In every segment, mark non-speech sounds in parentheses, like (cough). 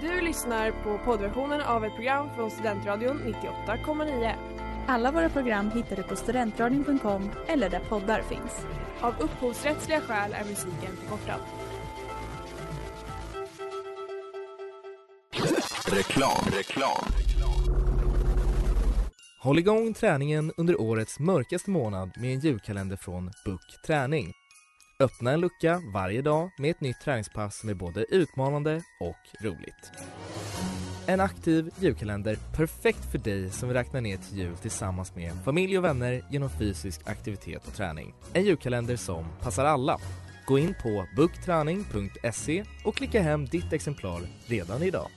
Du lyssnar på poddversionen av ett program från Studentradion 98,9. Alla våra program hittar du på studentradion.com eller där poddar finns. Av upphovsrättsliga skäl är musiken förkortad. Reklam, reklam. Håll igång träningen under årets mörkaste månad med en julkalender från Book Träning. Öppna en lucka varje dag med ett nytt träningspass som är både utmanande och roligt. En aktiv julkalender perfekt för dig som vill räkna ner till jul tillsammans med familj och vänner genom fysisk aktivitet och träning. En julkalender som passar alla. Gå in på bookträning.se och klicka hem ditt exemplar redan idag.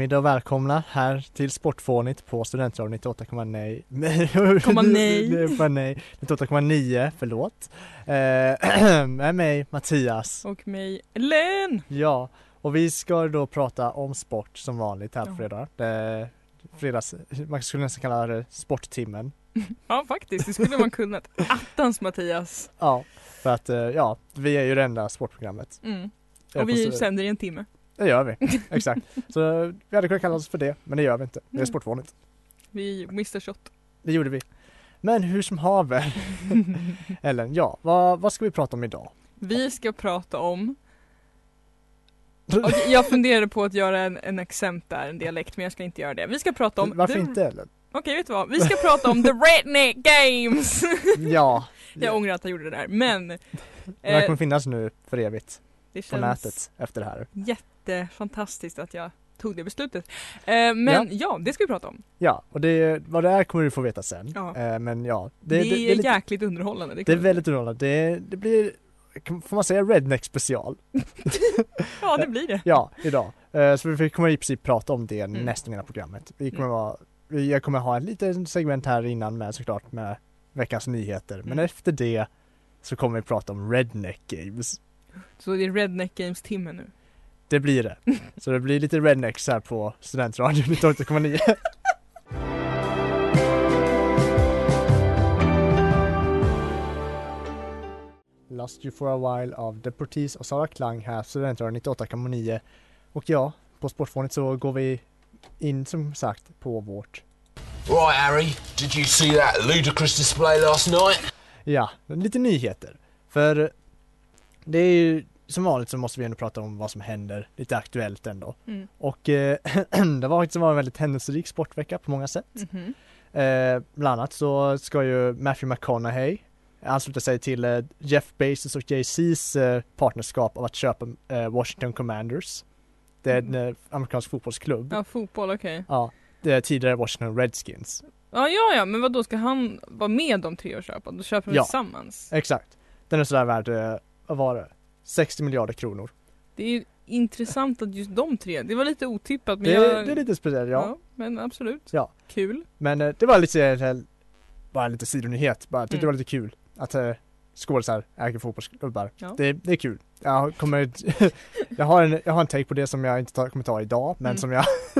Eftermiddag och välkomna här till Sportfånigt på Studentradion 98,9 Komma nej. (laughs) 98,9, förlåt. Eh, (clears throat) med mig Mattias. Och mig, Ellen! Ja, och vi ska då prata om sport som vanligt här på fredag. Det, fredags, man skulle nästan kalla det sporttimmen. (laughs) Ja faktiskt, det skulle man kunnat. Attans Mattias! Ja, för att eh, ja, vi är ju det enda sportprogrammet. Mm. Och vi sänder i en timme. Det gör vi, exakt. Så vi hade kunnat kalla oss för det, men det gör vi inte. Det är Mm. sportfånigt. Vi Mr Shot. Det gjorde vi. Men hur som haver, (laughs) Ellen, ja, vad, vad ska vi prata om idag? Vi ska prata om (laughs) Okej, jag funderade på att göra en, en accent där, en dialekt, men jag ska inte göra det. Vi ska prata om Varför the... inte Ellen? Okej, vet du vad? Vi ska prata om the Redneck Games! (laughs) Ja, jag ångrar att jag gjorde det där, men den här eh, kommer finnas nu för evigt det på nätet efter det här. Jättefantastiskt att jag tog det beslutet. Eh, men ja. det ska vi prata om. Ja, och det, vad det är kommer du få veta sen. Ja. Eh, men ja, Det, det, det, det, är lite, jäkligt underhållande. Det, det är väldigt underhållande. Det, det blir, får man säga redneck special? (laughs) Ja, det blir det. Ja, idag. Eh, så vi kommer i princip prata om det Mm. nästan hela programmet. Vi kommer Mm. vara, jag kommer ha ett litet segment här innan med såklart med veckans nyheter. Men Mm. efter det så kommer vi prata om redneck games. Så det är Redneck Games-timmen nu. Det blir det. Så det blir lite rednecks här på Studentradion 98,9. Lost You For A While av Deportees och Sara Klang här, Studentradion 98,9. Och ja, på Sportfånigt så går vi in som sagt på vårt, Right, Harry, did you see that ludicrous display last night? ja, lite nyheter. För det är ju som vanligt så måste vi ändå prata om vad som händer, lite aktuellt ändå. Mm. Och eh, (clears throat) det var faktiskt en väldigt händelserik sportvecka på många sätt. Mhm. Eh, bland annat så ska ju Matthew McConaughey ansluta sig till eh, Jeff Bezos och Jay-Z's eh, partnerskap av att köpa eh, Washington Commanders. Det är en eh, amerikansk fotbollsklubb. Ja, fotboll, okej. Ja, det är tidigare Washington Redskins. Ja, ja, ja, men vad då ska han vara med de tre och köpa? Då köper de Ja. tillsammans. Exakt. Den är sådär värd, eh, vad var det? 60 miljarder kronor. Det är ju intressant att just de tre, det var lite otippat men Det, jag... det är lite speciellt, ja. ja. men absolut. Ja. Kul. Men eh, det var lite, eh, bara lite sidonyhet, bara tyckte Mm. det var lite kul att eh, skådisar äger fotbollsklubbar. Ja. Det, det är kul. Jag kommer, (laughs) jag har en, jag har en take på det som jag inte tar, kommer ta idag, men Mm. som jag (laughs)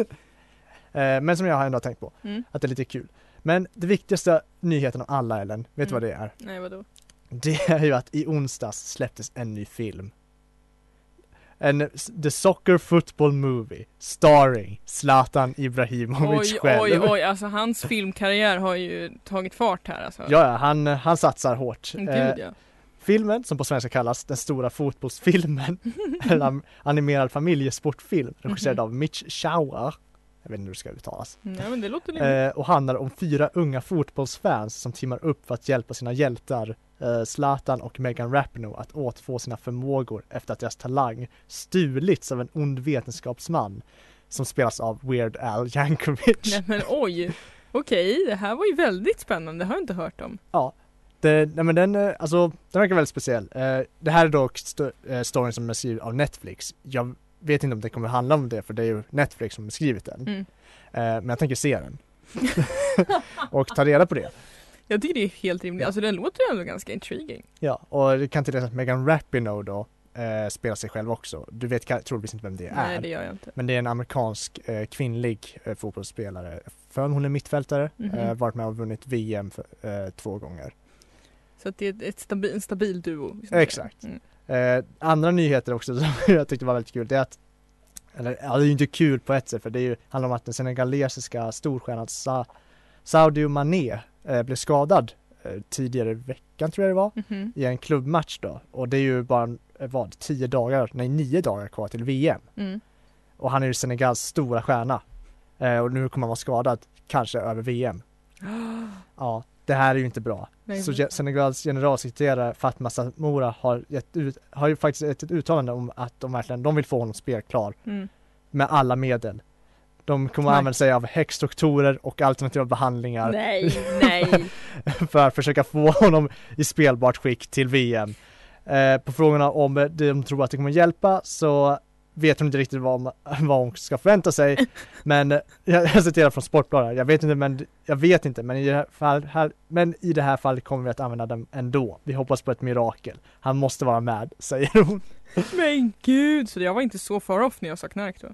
eh, men som jag ändå har tänkt på, Mm. att det är lite kul. Men det viktigaste nyheten av alla Ellen, vet du Mm. vad det är? Nej, vadå? Det är ju att i onsdags släpptes en ny film. En The Soccer Football Movie starring Zlatan Ibrahimovic Oj, själv. oj, oj, (laughs) alltså hans filmkarriär har ju tagit fart här alltså. Ja, ja, han, han satsar hårt. Gud Eh, ja. filmen, som på svenska kallas Den stora fotbollsfilmen, (laughs) en animerad familjesportfilm regisserad Mhm. av Mitch Schauer. Jag vet inte hur det ska uttalas. Ja låter lite... Eh, och handlar om fyra unga fotbollsfans som teamar upp för att hjälpa sina hjältar eh, Zlatan och Megan Rapinoe att återfå sina förmågor efter att deras talang stulits av en ond vetenskapsman som spelas av Weird Al Yankovic. Nej men oj. Okej, det här var ju väldigt spännande, det har jag inte hört om. Det, nej men den, eh, alltså, den verkar väldigt speciell. Eh, det här är dock st- eh, storyn som är skriven av Netflix. Jag vet inte om det kommer handla om det för det är ju Netflix som har skrivit den. Mm. Eh, men jag tänker se den. (laughs) och ta reda på det. Jag tycker det är helt rimligt, alltså den låter ju ändå ganska intriguing. Ja, och det kan tilläggas att Megan Rapinoe då eh, spelar sig själv också. Du vet troligtvis inte vem det är. Nej det gör jag inte. Men det är en amerikansk eh, kvinnlig eh, fotbollsspelare. För hon är mittfältare, Mhm. eh, varit med och vunnit VM för, eh, två gånger. Så att det är ett, stabil, en stabil duo. Exakt. Mm. Eh, andra nyheter också (laughs) som jag tyckte var väldigt kul, det är att eller ja, det är ju inte kul på ett sätt för det är ju, handlar om att den senegalesiska storstjärnan Sa, Sadio Mané blev skadad eh, tidigare i veckan tror jag det var, Mhm. i en klubbmatch då. Och det är ju bara, eh, vad, tio dagar, nej nio dagar kvar till VM. Mm. Och han är ju Senegals stora stjärna. Eh, och nu kommer han vara skadad, kanske över VM. (gasps) Ja, det här är ju inte bra. Nej, Så ge- Senegals generalsekreterare Fatma Samora har, gett ut, har ju faktiskt gett ett uttalande om att de verkligen, de vill få honom spelklar Mm. med alla medel. De kommer att använda sig av häxdoktorer och alternativa behandlingar Nej, (laughs) nej. för att försöka få honom i spelbart skick till VM. Eh, på frågorna om de tror att det kommer hjälpa så vet hon inte riktigt vad, (laughs) vad hon ska förvänta sig. (laughs) Men eh, jag, jag citerar från Sportbladet, jag vet inte men jag vet inte men i det här, fall, här, men i det här fallet kommer vi att använda dem ändå. Vi hoppas på ett mirakel. Han måste vara med, säger hon. Men gud, så jag var inte så far off när jag sa knark då?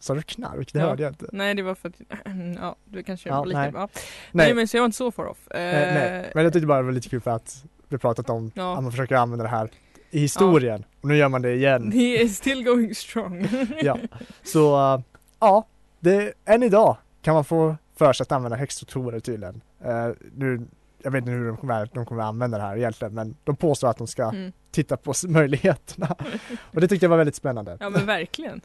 Sa du knark? Det Ja. hörde jag inte. Nej det var för att, (clears throat) ja du kanske Ja, lite, nej. ja. nej. Nej, men så jag var inte så far off. Eh, eh, nej. men jag tyckte bara det var lite kul för att vi pratat om Ja. att man försöker använda det här i historien. Och nu gör man det igen. (laughs) He is still going strong. (laughs) Ja. Så uh, ja, det, än idag kan man få för sig att använda häxdoktorer tydligen. Uh, nu, jag vet inte hur de kommer, de kommer använda det här egentligen men de påstår att de ska Mm. titta på (laughs) möjligheterna. Och det tyckte jag var väldigt spännande. Ja men verkligen.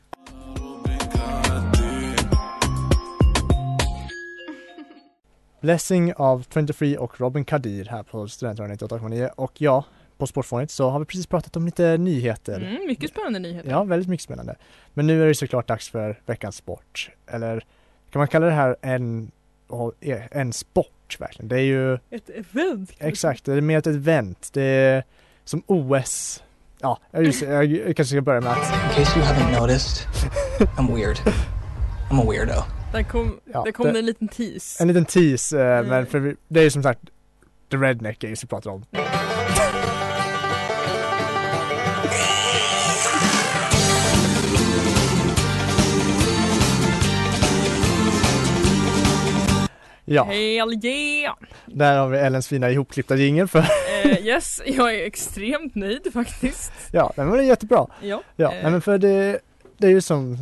Blessing av 23 och Robin Kadir här på Studentradion 98,9 och ja, på Sportfånigt så har vi precis pratat om lite nyheter. Mm, mycket spännande nyheter. Ja, väldigt mycket spännande. Men nu är det såklart dags för veckans sport. Eller kan man kalla det här en, ja, en sport verkligen? Det är ju Ett event. exakt, det är mer ett event. Det är som OS. Ja, jag, just, jag, jag kanske ska börja med att In case you haven't noticed, I'm weird. I'm a weirdo. Där kom, Ja, där kom det- en liten tease. en liten tease, eh, Mm. men för vi, det är ju som sagt The Redneck Games vi pratar om. Ja, Hell yeah! där har vi Ellens fina ihopklippta jingel för, Eh, yes, jag är extremt nöjd faktiskt. ja, den var jättebra. Ja, Ja, nej, men för det, det är ju som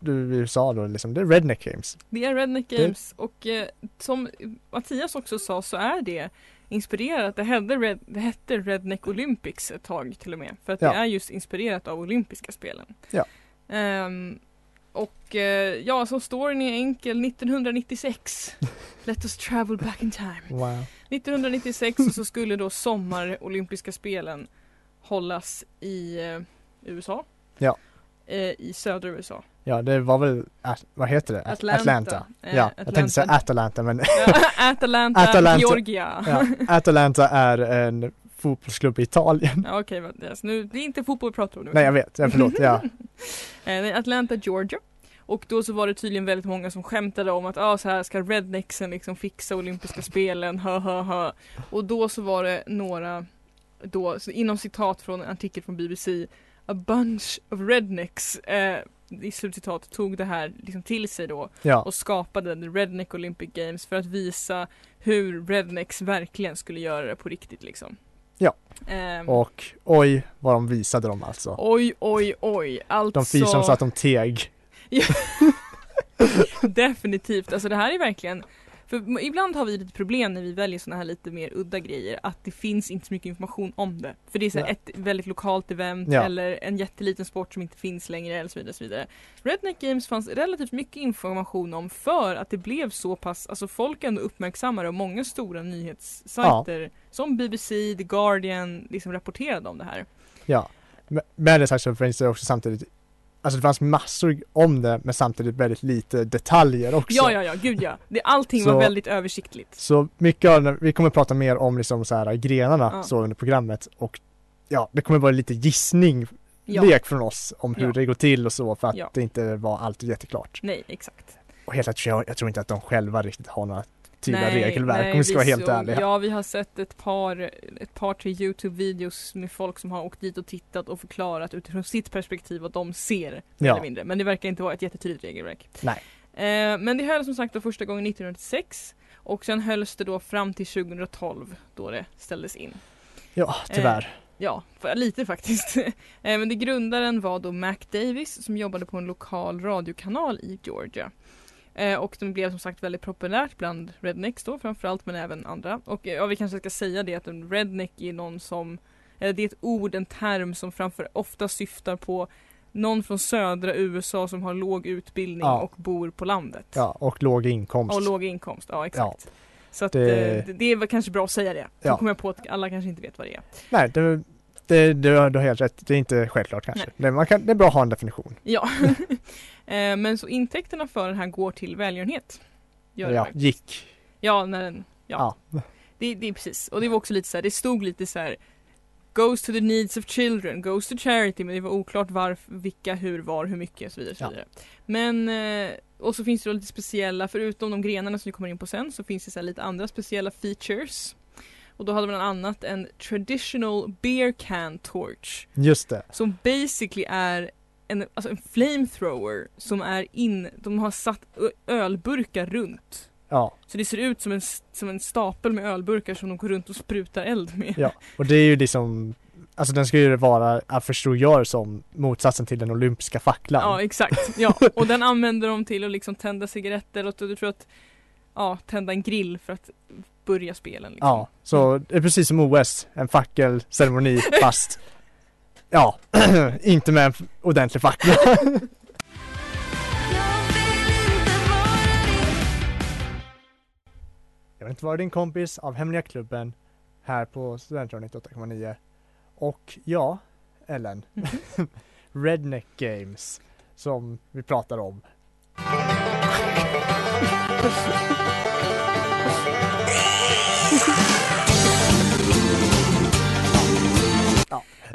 du sa då liksom, det är Redneck Games. det är Redneck Games och eh, som Mattias också sa så är det inspirerat. Det hette, Red, det hette Redneck Olympics ett tag till och med. För att Ja. det är just inspirerat av olympiska spelen. Ja. Ehm, och eh, ja, som storyn är enkel. 1996 (laughs) Let us travel back in time. Wow. 1996 så skulle då sommarolympiska spelen hållas i eh, USA. Ja. Eh, I södra USA. Ja, det var väl, vad heter det? Atlanta. Eh, Ja, jag tänkte säga Atalanta men (laughs) Atalanta, Atalanta. Georgia. ja, Atalanta är en fotbollsklubb i Italien. Ja, Okej, okay, yes. nu, det är inte fotboll vi pratar om nu. Nej jag vet, ja, förlåt, ja. (laughs) Eh, Atlanta, Georgia. Och då så var det tydligen väldigt många som skämtade om att ah, så här ska rednexen liksom fixa olympiska spelen, ha ha ha. Och då så var det några, då, inom citat från en artikel från BBC, a bunch of rednecks, eh, i slutcitat, tog det här liksom till sig då ja. och skapade The Redneck Olympic Games för att visa hur rednecks verkligen skulle göra det på riktigt liksom. Ja. Ehm, Och oj vad de visade dem alltså. Oj, oj, oj. Alltså, De fisade så att de teg. (laughs) definitivt. Alltså det här är verkligen för ibland har vi lite problem när vi väljer såna här lite mer udda grejer att det finns inte så mycket information om det. För det är så Nej. ett väldigt lokalt event Ja. eller en jätteliten sport som inte finns längre eller så vidare. Så vidare. Redneck Games fanns relativt mycket information om för att det blev så pass, alltså folk ändå uppmärksammade och många stora nyhetssajter som BBC, The Guardian liksom rapporterade om det här. Ja. Men- det sagt så finns det också samtidigt Alltså det fanns massor om det men samtidigt väldigt lite detaljer också. Ja, ja, ja, gud ja. Det, allting Så- var väldigt översiktligt. Så mycket av det, vi kommer prata mer om liksom så här grenarna Ja. så under programmet och ja, det kommer vara lite gissning Ja. lek från oss om hur Ja. det går till och så för att det inte var alltid jätteklart. Nej, exakt. Och helt jag, jag tror inte att de själva riktigt har några tydliga Nej, regelverk nej, om vi ska vara helt såg- ärliga. Ja, vi har sett ett par, ett par tre Youtube-videos med folk som har åkt dit och tittat och förklarat utifrån sitt perspektiv vad de ser. Ja. eller mindre. Men det verkar inte vara ett jättetydligt regelverk. Nej. Eh, men det hölls som sagt då första gången 1996 och sen hölls det då fram till 2012 då det ställdes in. Ja, tyvärr. Ja, för, lite faktiskt. (laughs) Eh, Men det grundaren var då Mac Davis som jobbade på en lokal radiokanal i Georgia. Eh, Och den blev som sagt väldigt populärt bland rednecks då framförallt men även andra. Och eh, ja, vi kanske ska säga det att en redneck är någon som, eller det är ett ord, en term som framför ofta syftar på någon från södra USA som har låg utbildning Ja. och bor på landet. Ja, och låg inkomst. Och låg inkomst, ja exakt. Så att, Det- det... Det, det är kanske bra att säga det. Så Ja. kommer jag på att alla kanske inte vet vad det är. Nej, det, det, du har du har helt rätt. Det är inte självklart kanske. Nej. Det, man kan, det är bra att ha en definition. Ja, Eh, (laughs) (laughs) men så intäkterna för den här går till välgörenhet. Gör det ja, verkligen. gick. ja, när den, ja. Ja. Det, det är precis, och det var också lite så här, det stod lite så här Goes to the needs of children, goes to charity men det var oklart varför, vilka, hur, var, hur mycket och så vidare. och Så Ja. vidare. Men, eh, och så finns det då lite speciella, förutom de grenarna som vi kommer in på sen så finns det så här lite andra speciella features. Och då hade man bland annat en traditional beer can torch Just det. som basically är en, alltså en flamethrower som är in, de har satt ölburkar runt. Ja, Så det ser ut som en, som en stapel med ölburkar som de går runt och sprutar eld med. ja. Och det är ju liksom Alltså den ska ju vara, förstår jag som motsatsen till den olympiska facklan. Ja exakt, ja. (laughs) Och den använder de till att liksom tända cigaretter och du tror att Ja, tända en grill för att börja spelen liksom. Ja, så det är precis som OS, en fackelceremoni (laughs) fast Ja, (clears throat) inte med en ordentlig fackla. (laughs) Jag vill inte vara din kompis av Hemliga Klubben här på Studentradion 98,9 och ja, Ellen, (laughs) Redneck Games som vi pratar om. (laughs)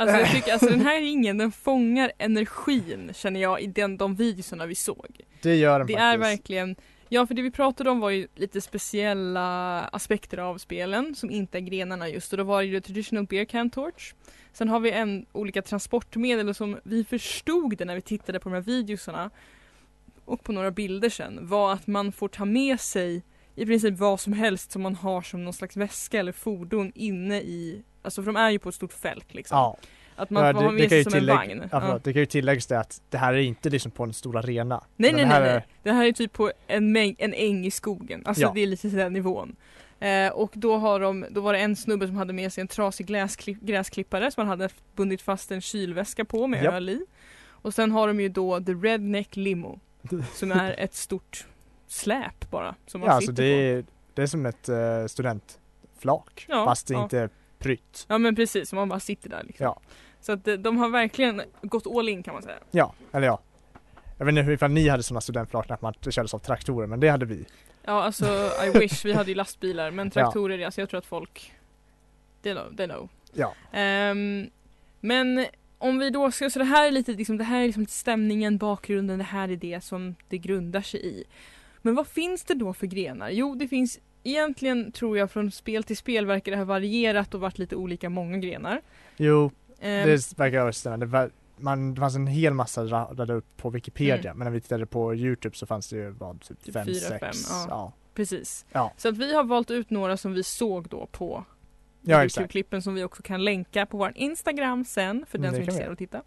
Alltså jag (laughs) tycker, alltså den här ringen den fångar energin känner jag i den, de videorna vi såg. Det gör den Det faktiskt. är verkligen, ja för det vi pratade om var ju lite speciella aspekter av spelen som inte är grenarna just och då var det ju traditional beer can torch. Sen har vi en olika transportmedel som vi förstod det när vi tittade på de här videosarna och på några bilder sen var att man får ta med sig i princip vad som helst som man har som någon slags väska eller fordon inne i, alltså för de är ju på ett stort fält liksom. Ja, Att man Ja, det- ha det med sig som en tillägg- vagn. ja, förlåt, det kan ju tilläggas det att det här är inte liksom på en stor arena. Nej nej nej, nej. är- Det här är typ på en, mäng- en äng i skogen. Alltså Ja. det är lite den nivån. Eh, och då, har de, då var det en snubbe som hade med sig en trasig gräsklipp, gräsklippare som han hade bundit fast en kylväska på med Japp. öl i. Och sen har de ju då The Redneck Limo. (laughs) Som är ett stort släp bara. Som man Ja, sitter alltså det är, det är som ett uh, studentflak Ja, fast det ja. inte är prytt. på. Ja men precis, man bara sitter där liksom. Ja. Så att eh, de har verkligen gått all in kan man säga. Ja, eller ja. Jag vet inte ifall ni hade sådana studentflak när man kördes av traktorer, men det hade vi. Ja alltså I wish, vi hade ju lastbilar men (laughs) traktorer, alltså jag tror att folk They know, they know. Ja. Ehm, men om vi då ska, så det här är lite liksom, det här är liksom stämningen, bakgrunden, det här är det som det grundar sig i. Men vad finns det då för grenar? Jo det finns egentligen tror jag från spel till spel verkar det ha varierat och varit lite olika många grenar. Jo, Ehm, det verkar stämma. Det, var, man, det fanns en hel massa radade upp på Wikipedia, men när vi tittade på Youtube så fanns det ju vad, typ Mm. Typ fem, fyra, sex. fem, ja. ja. Precis. Ja. Så att vi har valt ut några som vi såg då på Ja. Youtube-klippen som vi också kan länka på vår Instagram sen för Mm, den som är intresserad av att titta.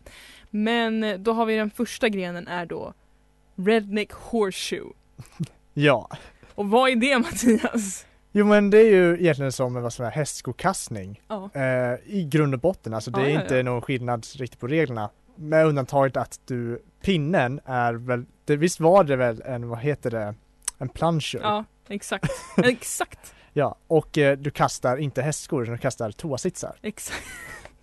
Men eh, då har vi den första grenen är då Redneck Horseshoe. Ja. Och vad är det Mattias? Jo men det är ju egentligen som vad som är hästskokastning. Ja. Eh, I grund och botten, alltså det Ja, är ja, inte någon skillnad riktigt på reglerna. Med undantaget att du, pinnen är väl, det, visst var det väl en, vad heter det, en plunger? Ja, exakt. (laughs) exakt. Ja, och eh, du kastar inte hästskor utan du kastar toasitsar. Exakt.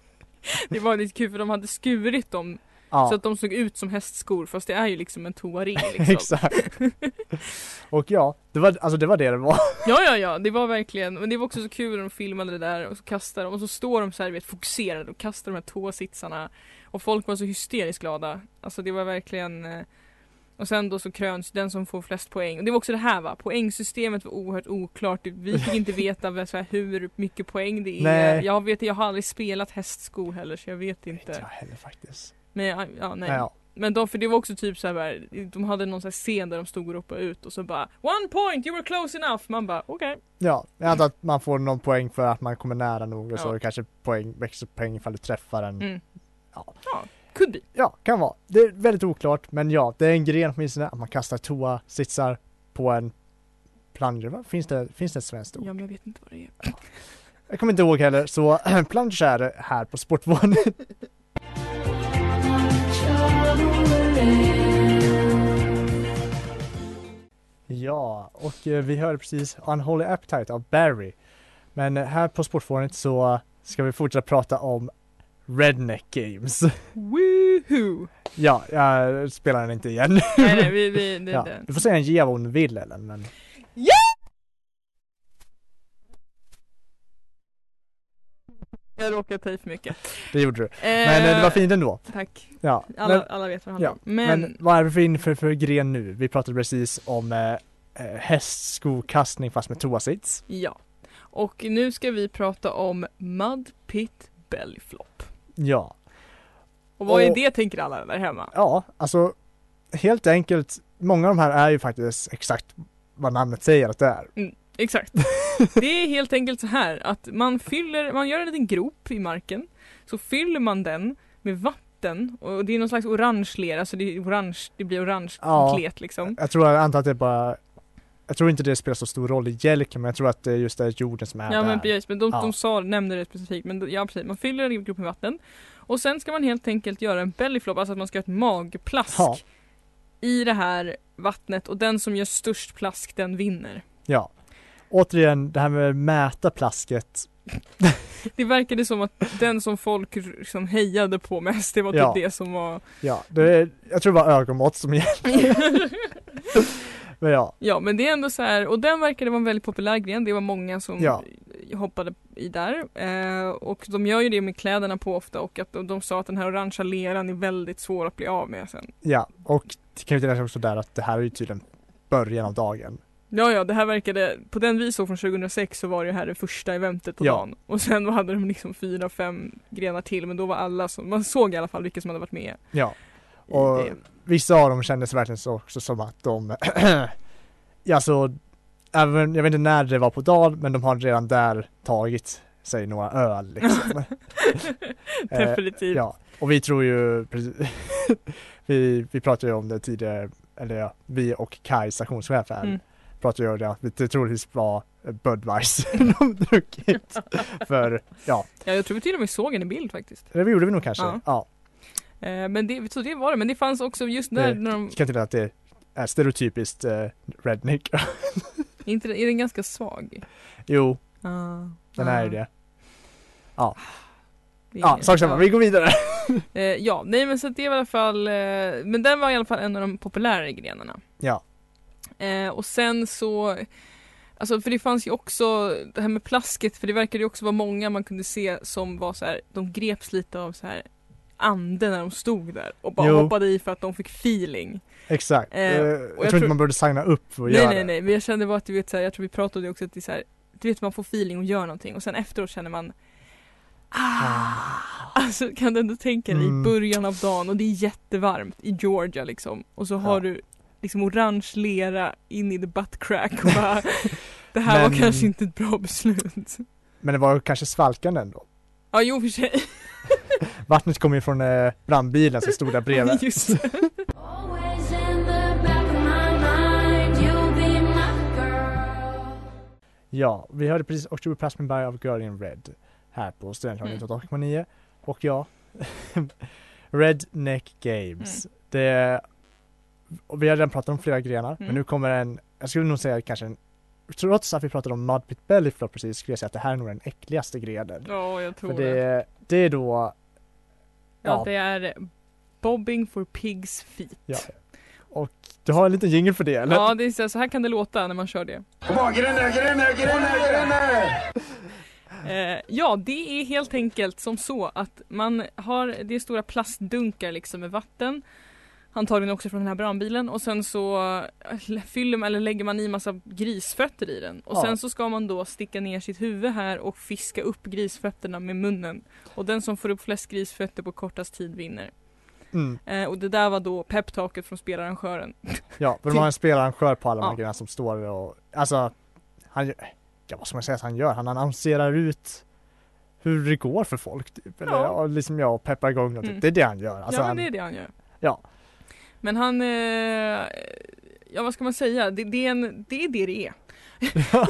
(laughs) Det var lite kul för de hade skurit dem Ja, så att de såg ut som hästskor fast det är ju liksom en toaring (laughs) liksom. exakt. och ja, det var, alltså det var det det var. (laughs) Ja ja ja, det var verkligen, men det var också så kul när de filmade det där och så kastar de och så står de så här vet fokuserade och kastar de här toasitsarna Och folk var så hysteriskt glada. Alltså det var verkligen eh, och sen då så kröns den som får flest poäng. Och det var också det här va, poängsystemet var oerhört oklart. Vi fick inte veta hur mycket poäng det är. Nej. Jag vet, jag har aldrig spelat hästsko heller så jag vet Vet inte. jag heller faktiskt. Men ja, nej. Ja, Men de, för det var också typ så här, de hade någon sån scen där de stod och ropade ut och så bara One point, you were close enough! Man bara okej. ja, jag antar att man får någon poäng för att man kommer nära nog och så Ja. det kanske poäng, extra poäng ifall du träffar den. Mm. Ja. ja, could be. Ja, kan vara. Det är väldigt oklart, men ja, det är en gren åtminstone att man kastar toa, sitsar på en plunger. Finns det, finns det ett svenskt ord? Ja men jag vet inte vad det är. Jag kommer inte ihåg heller, så (clears throat) plungers är det här på Sportvården. (laughs) Ja, och eh, vi hörde precis Unholy Appetite av Barry. Men eh, här på Sportfåret så ska vi fortsätta prata om Redneck Games. (laughs) Woohoo! Ja, jag spelar den inte igen. nej nej vi, vi det, (laughs) Ja, du får säga en ge vad hon vill Ellen, men Jag råkade ta i för mycket. det gjorde du. Men eh, det var fint ändå. Tack. Ja, Alla, men, alla vet vad det handlar ja, om. men, Men, vad är det för, in- för, för gren nu? Vi pratade precis om eh, eh, hästskokastning fast med toasits. ja. Och nu ska vi prata om Mud Pit Belly Flop. Ja, Och vad är Och- det tänker alla där hemma? ja, alltså helt enkelt. Många av de här är ju faktiskt exakt vad namnet säger att det är. Exakt. (laughs) Det är helt enkelt så här att man fyller, man gör en liten grop i marken. Så fyller man den med vatten och det är någon slags orange lera så det, är orange, det blir orange Ja. klet liksom. Jag tror, jag antar att det är bara jag tror inte det spelar så stor roll i Jellica men jag tror att det är just det jorden som är Ja där. men precis, men de, Ja. de sa, nämnde det specifikt. Men ja precis, man fyller en grop med vatten. Och sen ska man helt enkelt göra en bellyflop, alltså att man ska göra ett magplask Ja. i det här vattnet och den som gör störst plask den vinner. Ja. Återigen, det här med att mäta plasket. (laughs) Det verkade som att den som folk liksom hejade på mest, det var typ Ja. det som var Ja, det är, jag tror det var ögonmått som gällde. (laughs) Men ja, Ja men det är ändå så här, och den verkade vara en väldigt populär gren, det var många som Ja. hoppade i där. Eh, och de gör ju det med kläderna på ofta och att de, de sa att den här orangea leran är väldigt svår att bli av med sen. ja. Och det kan ju tilläggas också där att det här är ju tydligen början av dagen. Ja ja, det här verkade, på den vi såg från 2006 så var det här det första eventet på Ja. dagen. Och sen hade de liksom fyra, fem grenar till men då var alla som, man såg i alla fall vilka som hade varit med Ja. Och det. vissa av dem kändes verkligen så också som att de, (clears throat) ja så, även, jag vet inte när det var på dagen, men de har redan där tagit sig några öl liksom. (laughs) Eh, Definitivt. Ja, och vi tror ju, (laughs) vi, vi pratade ju om det tidigare, eller ja, vi och Kai, stationschef här, Mm. Pratade ju om det det troligtvis var Budweiser (laughs) de druckit. (laughs) För, ja, Ja, jag tror vi till och med såg en i bild faktiskt. det gjorde vi nog kanske. Ja. Ja, Eh, men det, så det var det, men det fanns också just där Det- när de, jag kan tillägga att det är stereotypiskt eh, redneck. (laughs) inte, är den ganska svag? jo, Ah, den är ju det. det Ja, sak samma, vi går vidare. Eh, ja, nej men så det var i alla fall, eh, men den var i alla fall en av de populärare grenarna. Ja, Eh, och sen så, alltså för det fanns ju också det här med plasket, för det verkade ju också vara många man kunde se som var så här, de greps lite av så här ande när de stod där och bara Jo. hoppade i för att de fick feeling. exakt. Eh, Eh, jag, jag tror inte man borde signa upp för att nej göra nej det. nej, men jag kände bara att du vet så här, jag tror vi pratade också att det är så här, du vet man får feeling och gör någonting och sen efteråt känner man Ah, alltså kan du ändå tänka dig Mm. i början av dagen och det är jättevarmt i Georgia liksom och så har Ja. du liksom orange lera in i the butt crack och bara Det här var Men- kanske inte ett bra beslut. Men det var kanske svalkande ändå. Ja jo för sig. (laughs) Vattnet kom ju från eh, brandbilen som stod där (laughs) bredvid. Just. Ja, vi hörde precis October Plasmin By av Girl in Red här på Studentradion Mm. 98,9 och ja, (laughs) Redneck Games. Mm. Det, vi har redan pratat om flera grenar, men Mm. nu kommer en, jag skulle nog säga kanske en, trots att vi pratade om Mudpit Belly Flop precis, skulle jag säga att det här är nog den äckligaste grenen. Ja jag tror För det. det, det är då, Ja, ja, det är Bobbing for pigs feet. Ja. och du har en liten jingle för det eller? Ja, det är så, så här kan det låta när man kör det. Get in there, get in there! Eh, ja, det är helt enkelt som så att man har, det är stora plastdunkar liksom med vatten. Antagligen också från den här brandbilen och sen så eh, fyller man eller lägger man i massa grisfötter i den. Och Ja. sen så ska man då sticka ner sitt huvud här och fiska upp grisfötterna med munnen. Och den som får upp flest grisfötter på kortast tid vinner. Mm. Eh, och det där var då peptalket från spelarrangören. (laughs) Ja, för de har en spelarrangör på alla de här Ja. grejerna som står och, alltså, han, ja vad ska man säga att han gör? Han annonserar ut hur det går för folk typ. Eller, Ja. ja. liksom jag peppar igång och typ. Mm. Det är det han gör. Alltså, ja men det är det han gör. Ja. Men han, eh, ja vad ska man säga, det, det, är, en, det är det det är. (laughs)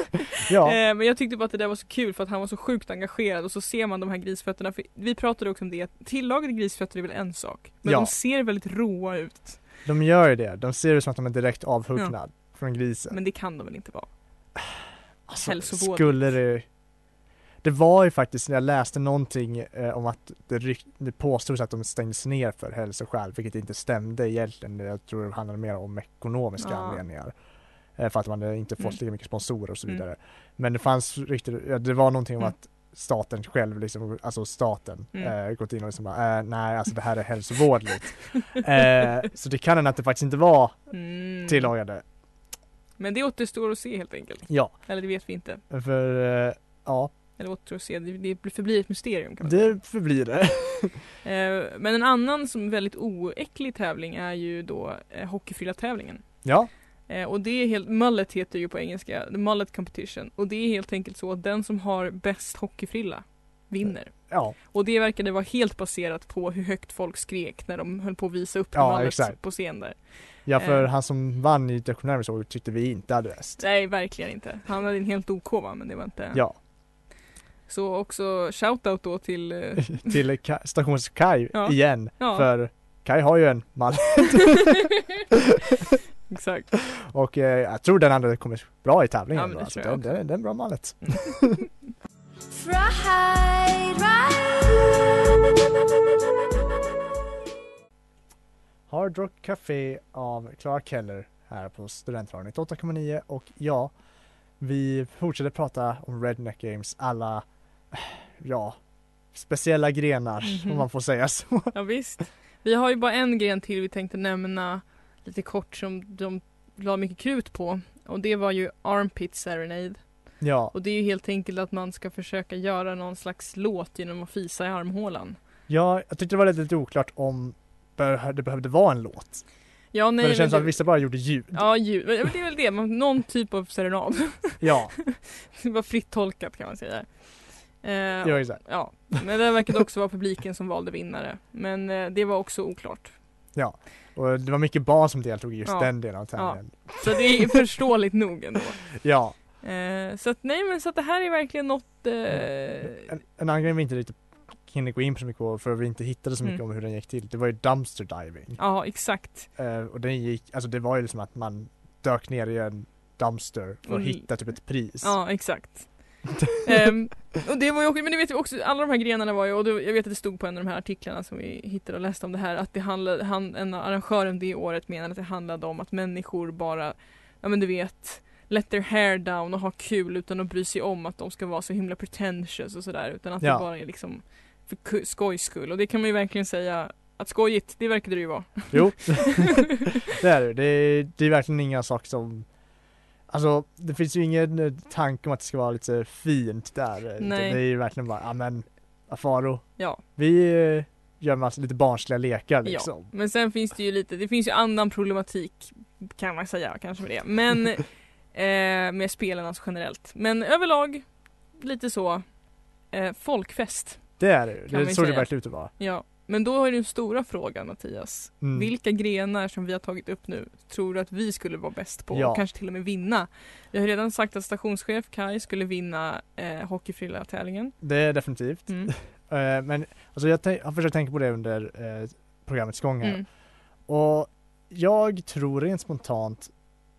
ja. (laughs) Eh, men jag tyckte bara att det där var så kul för att han var så sjukt engagerad och så ser man de här grisfötterna. För vi pratade också om det, tillagade grisfötter är väl en sak. Men Ja. de ser väldigt råa ut. De gör ju det. De ser ut som att de är direkt avhuggna från grisen. Men det kan de väl inte vara? Alltså, skulle det Det var ju faktiskt när jag läste någonting eh, om att det, det påstods att de stängdes ner för hälsoskäl, vilket inte stämde egentligen. Jag tror det handlade mer om ekonomiska Ja. anledningar. Eh, för att man inte fått Mm. lika mycket sponsorer och så Mm. vidare. Men det fanns riktigt, ja, det var någonting om Mm. att staten själv, liksom, alltså staten, Mm. eh, gått in och liksom bara, eh, nej alltså det här är hälsovådligt. (laughs) eh, så det kan hända att det faktiskt inte var Mm. tillagade. Men det återstår att se helt enkelt. Ja, Eller det vet vi inte. för eh, ja, Eller återstår att se, det, förblir ett mysterium kan man säga. det förblir det. (laughs) Eh, men en annan som väldigt oäcklig tävling är ju då eh, hockeyfrilla-tävlingen. ja, Eh, och det är helt, mullet heter ju på engelska, the mullet competition. Och det är helt enkelt så att den som har bäst hockeyfrilla vinner. ja, Och det verkade vara helt baserat på hur högt folk skrek när de höll på att visa upp Ja, mullet exakt. på scen där. ja för Eh. han som vann i Nervous Award tyckte vi inte hade bäst. Nej, verkligen inte. Han hade en helt OK va, men det var inte... Ja, Så också shoutout då till... eh, (laughs) till Ka- stations Kai Ja. igen. Ja. För Kai har ju en mall (laughs) (laughs) Exakt. och eh, jag tror den hade kommit bra i tävlingen. Ja, då. alltså, det, det, det är en bra mallet. Hard Rock Café av Clara Keller här på Studentradion 98,9 och ja, vi fortsätter prata om Redneck Games alla, ja, speciella grenar Mhm. om man får säga så. Ja, visst. Vi har ju bara en gren till vi tänkte nämna lite kort som de la mycket krut på. Och det var ju Armpit Serenade. Ja, Och det är ju helt enkelt att man ska försöka göra någon slags låt genom att fisa i armhålan. ja, jag tyckte det var lite, oklart om det behövde vara en låt. Ja, nej, men det känns som att vissa bara gjorde ljud. Ja, ljud. Men det är väl det, någon typ av serenad. Ja, (laughs) Det var fritt tolkat kan man säga. Eh, ja exakt. ja, men det verkade också vara publiken som valde vinnare. Men eh, det var också oklart. Ja, och det var mycket barn som deltog i just Ja. den delen av tävlingen. Så det är förståeligt nog ändå. (laughs) Ja, Eh, så att nej men så att det här är verkligen något eh, en, en annan grej vi inte riktigt hinner gå in på så mycket på, för vi inte hittade så mycket Mm. om hur den gick till, det var ju dumpster diving. Ja exakt. Eh, och den gick, alltså det var ju liksom att man dök ner i en dumpster för att Mm. hitta typ ett pris. Ja exakt. (laughs) Ehm, och det var ju också, men ni vet ju också, alla de här grenarna var ju, och det, jag vet att det stod på en av de här artiklarna som vi hittade och läste om det här, att det handlade, han, en av arrangören det året menade att det handlade om att människor bara, ja men du vet, let their hair down och ha kul utan att bry sig om att de ska vara så himla pretentious och sådär, utan att Ja. det bara är liksom för skojs skull. Och det kan man ju verkligen säga att skojigt, det verkade det ju vara. Jo, (laughs) (laughs) det är det. Det är, det är verkligen inga saker som Alltså det finns ju ingen eh, tanke om att det ska vara lite fint där. Nej. Det är ju verkligen bara, ja men Afaro, Ja. vi eh, gör massa lite barnsliga lekar liksom. Men sen finns det ju lite, det finns ju annan problematik kan man säga kanske med det. Men (laughs) eh, med spelen alltså generellt. Men överlag lite så eh, folkfest. Det är det ju. Det såg det verkligen ut att vara. Ja. Men då är den stora frågan Mattias. Mm. Vilka grenar som vi har tagit upp nu tror du att vi skulle vara bäst på Ja. och kanske till och med vinna? Vi har redan sagt att stationschef Kai skulle vinna eh, hockeyfrilla-tävlingen. Det är definitivt. Mm. (laughs) Eh, men alltså jag har försökt tänka på det under eh, programmets gång här. Mm. Och jag tror rent spontant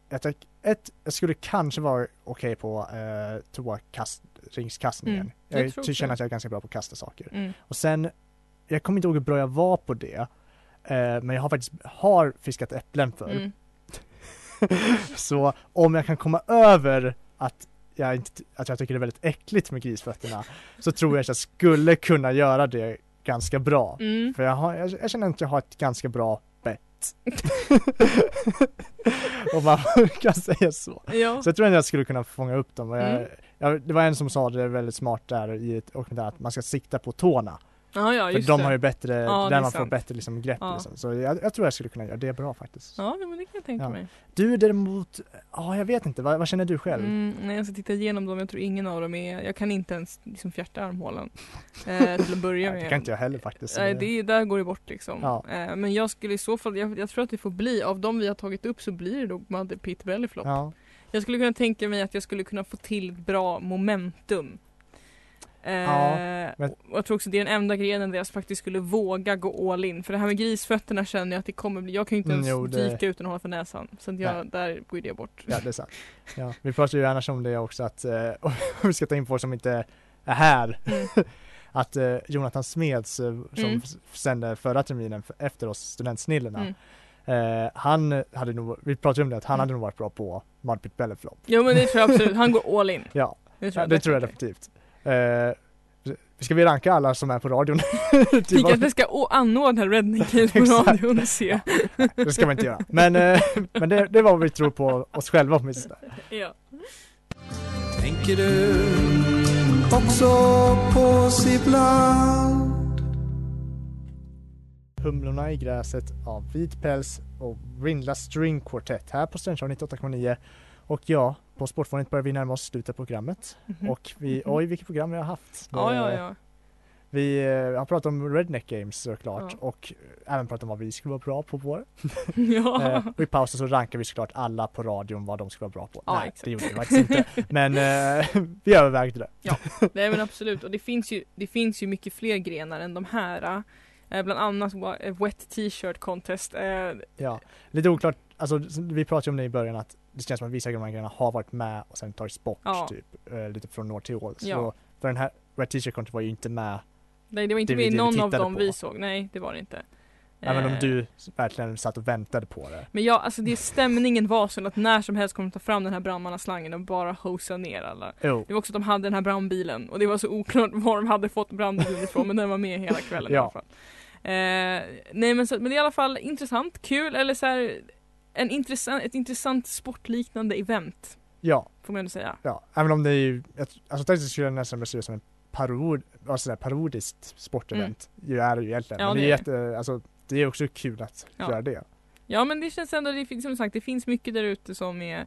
att jag, ett, jag skulle kanske vara okej på eh, toakast-ringskastningen. Mm, jag jag känner att jag är ganska bra på att kasta saker. Mm. Och sen, jag kommer inte ihåg hur bra jag var på det. Eh, men jag har faktiskt har fiskat äpplen för. Mm. (laughs) Så om jag kan komma över att jag, inte, att jag tycker det är väldigt äckligt med grisfötterna så tror jag att jag skulle kunna göra det ganska bra. Mm. För jag, har, jag, jag känner att jag har ett ganska bra bett. (laughs) Om man (laughs) kan säga så. Ja. Så jag tror att jag skulle kunna fånga upp dem. Jag, Mm. jag, det var en som sa det väldigt smart där i ett dokumentär att man ska sikta på tårna. Ja, ja, för just de det. har ju bättre, Ja, det där är man får sant. bättre liksom, grepp. Ja. Liksom. Så jag, jag tror jag skulle kunna göra det bra faktiskt. Ja, men det kan jag tänka Ja. mig. Du däremot, ja jag vet inte, vad, vad känner du själv? Mm, nej, jag ska titta igenom dem, jag tror ingen av dem är, jag kan inte ens liksom fjärta armhålan. (laughs) Eh, till att börja Nej, med. det kan inte jag heller faktiskt. Nej, det, där går det bort liksom. Ja. Eh, men jag skulle i så fall, jag, jag tror att det får bli, av de vi har tagit upp så blir det nog Mother Pit Belly Flop. ja. Jag skulle kunna tänka mig att jag skulle kunna få till ett bra momentum. Eh, Ja, men- och jag tror också det är den enda grenen där jag faktiskt skulle våga gå all in. För det här med grisfötterna känner jag att det kommer bli, jag kan ju inte Mm, ens jo, det- dyka utan att hålla för näsan. Så jag, Nej. där går det bort. Ja, det är sant. Ja, vi pratar ju annars om det också att, eh, (laughs) om vi ska ta in folk som inte är här, Mm. (laughs) att eh, Jonathan Smeds eh, som Mm. sände förra terminen efter oss, Studentsnillena, Mm. eh, han hade nog, vi pratade om det, att han Mm. hade nog varit bra på Mudpit Belleflop. Jo men det tror jag absolut, han går all in. (laughs) Ja, Det tror ja, jag, det tror jag definitivt. Eh, ska vi ranka alla som är på radion? (laughs) Vi Typ av- kanske ska å- anordna Redneck Games på radion och se. (laughs) det ska man inte göra. Men, eh, men det, det var vad vi tror på oss själva åtminstone. Ja. Tänker du också på oss ibland? Humlorna i gräset av Vit päls och Rindla String Quartet här på Studentradion 98,9. Och ja, på Sportfånigt börjar vi närma oss slutet på programmet. Mhm. Och vi, Mhm. oj vilket program vi har haft. Ja, Det- ja, ja. Vi eh, har pratat om Redneck Games såklart Ja. och eh, även pratat om vad vi skulle vara bra på. på (laughs) ja. Eh, och i pausen så rankar vi såklart alla på radion vad de skulle vara bra på. Ja, Nej, exakt. det gjorde vi faktiskt inte. Men eh, (laughs) vi övervägde det. Nej men absolut, och det finns ju, det finns ju mycket fler grenar än de här. Eh, bland annat eh, Wet T-shirt Contest. Eh, Ja, lite oklart. Alltså vi pratade om det i början att det känns som att vissa av de här grejerna har varit med och sen tagits bort Ja. typ eh, lite från år till år. Så Ja. för den här Red T-shirt kontot var ju inte med nej det var inte med i någon av dem på. vi såg, nej det var det inte. Även om Eh, du verkligen satt och väntade på det. Men ja, alltså det stämningen var så att när som helst kommer de ta fram den här brandmannaslangen och bara hosa ner alla. Jo, Det var också att de hade den här brandbilen och det var så oklart (laughs) var de hade fått brandbilen ifrån men den var med hela kvällen i Ja. alla fall. Eh, nej men, så, men det är i alla fall intressant, kul eller så här, en intressant, ett intressant sportliknande event. ja, Får man ändå säga. ja. Även om det är ju, alltså tekniskt skulle jag nästan beskriva som en parod, alltså där parodiskt sportevent. Ju är det ju egentligen. Mm. Ja, Men det är jätte, alltså det är också kul att Ja. göra det. Ja men det känns ändå, det finns, som sagt det finns mycket där ute som är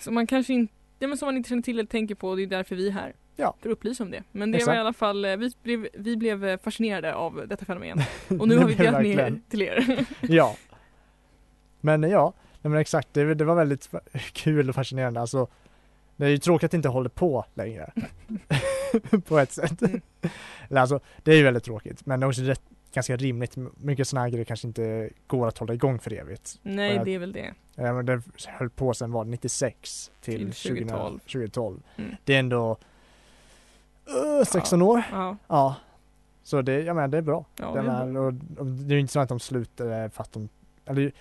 som man kanske inte Ja, men som man inte känner till eller tänker på och det är därför vi är här. Ja. För att upplysa om det. Men det var Exakt. i alla fall, eh, vi blev, vi blev fascinerade av detta fenomen. (laughs) Och nu har vi delat ner till er. Ja. (laughs) Men ja, nej, men exakt, det, det var väldigt (laughs) kul och fascinerande. Alltså, det är ju tråkigt att det inte håller på längre. (laughs) på ett sätt. Mm. Eller alltså, det är ju väldigt tråkigt, men det är också rätt, ganska rimligt. Mycket sådana här grejer kanske inte går att hålla igång för evigt. Nej Ja. det är väl det. Eh, men Det höll på sen var det 96 till, Till 2012. 2012. 2012. Mm. Det är ändå uh, 16 år. Ja, Ja. Så det, jag menar, det är bra. ja det, är bra. och, och det är ju inte så att de slutade för att de, eller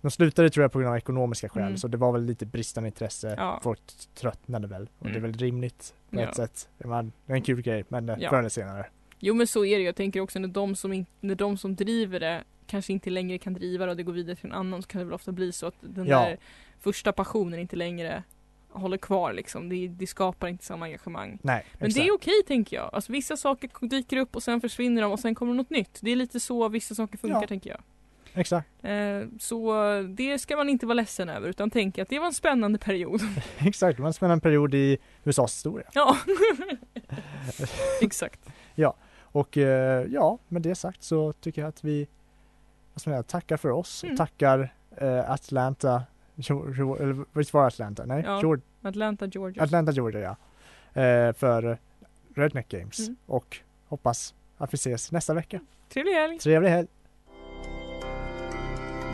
de slutade tror jag på grund av ekonomiska skäl, Mm. så det var väl lite bristande intresse. Ja. Folk tröttnade väl och det är Mm. väl rimligt på Ja. ett sätt. Det är en kul grej, men eh, Ja. förr eller senare. Jo men så är det Jag tänker också när de som, in, när de som driver det kanske inte längre kan driva det och det går vidare till en annan så kan det väl ofta bli så att den Ja. där första passionen inte längre håller kvar liksom. Det, det skapar inte samma engagemang. Nej, Men det är okej tänker jag. Alltså vissa saker dyker upp och sen försvinner de och sen kommer något nytt. Det är lite så vissa saker funkar Ja. tänker jag. Exakt, Eh, så det ska man inte vara ledsen över utan tänka att det var en spännande period. (laughs) exakt. Det var en spännande period i USAs historia. ja, (laughs) exakt. Och eh, ja, med det sagt så tycker jag att vi vad ska man säga, tackar för oss. Mm. Tackar eh, Atlanta, Jo- eller visst var det Atlanta? Nej, Ja. Georgia. Atlanta, Georgia. Atlanta, Georgia ja. För Redneck Games. Mm. Och hoppas att vi ses nästa vecka. Trevlig helg! Trevlig helg!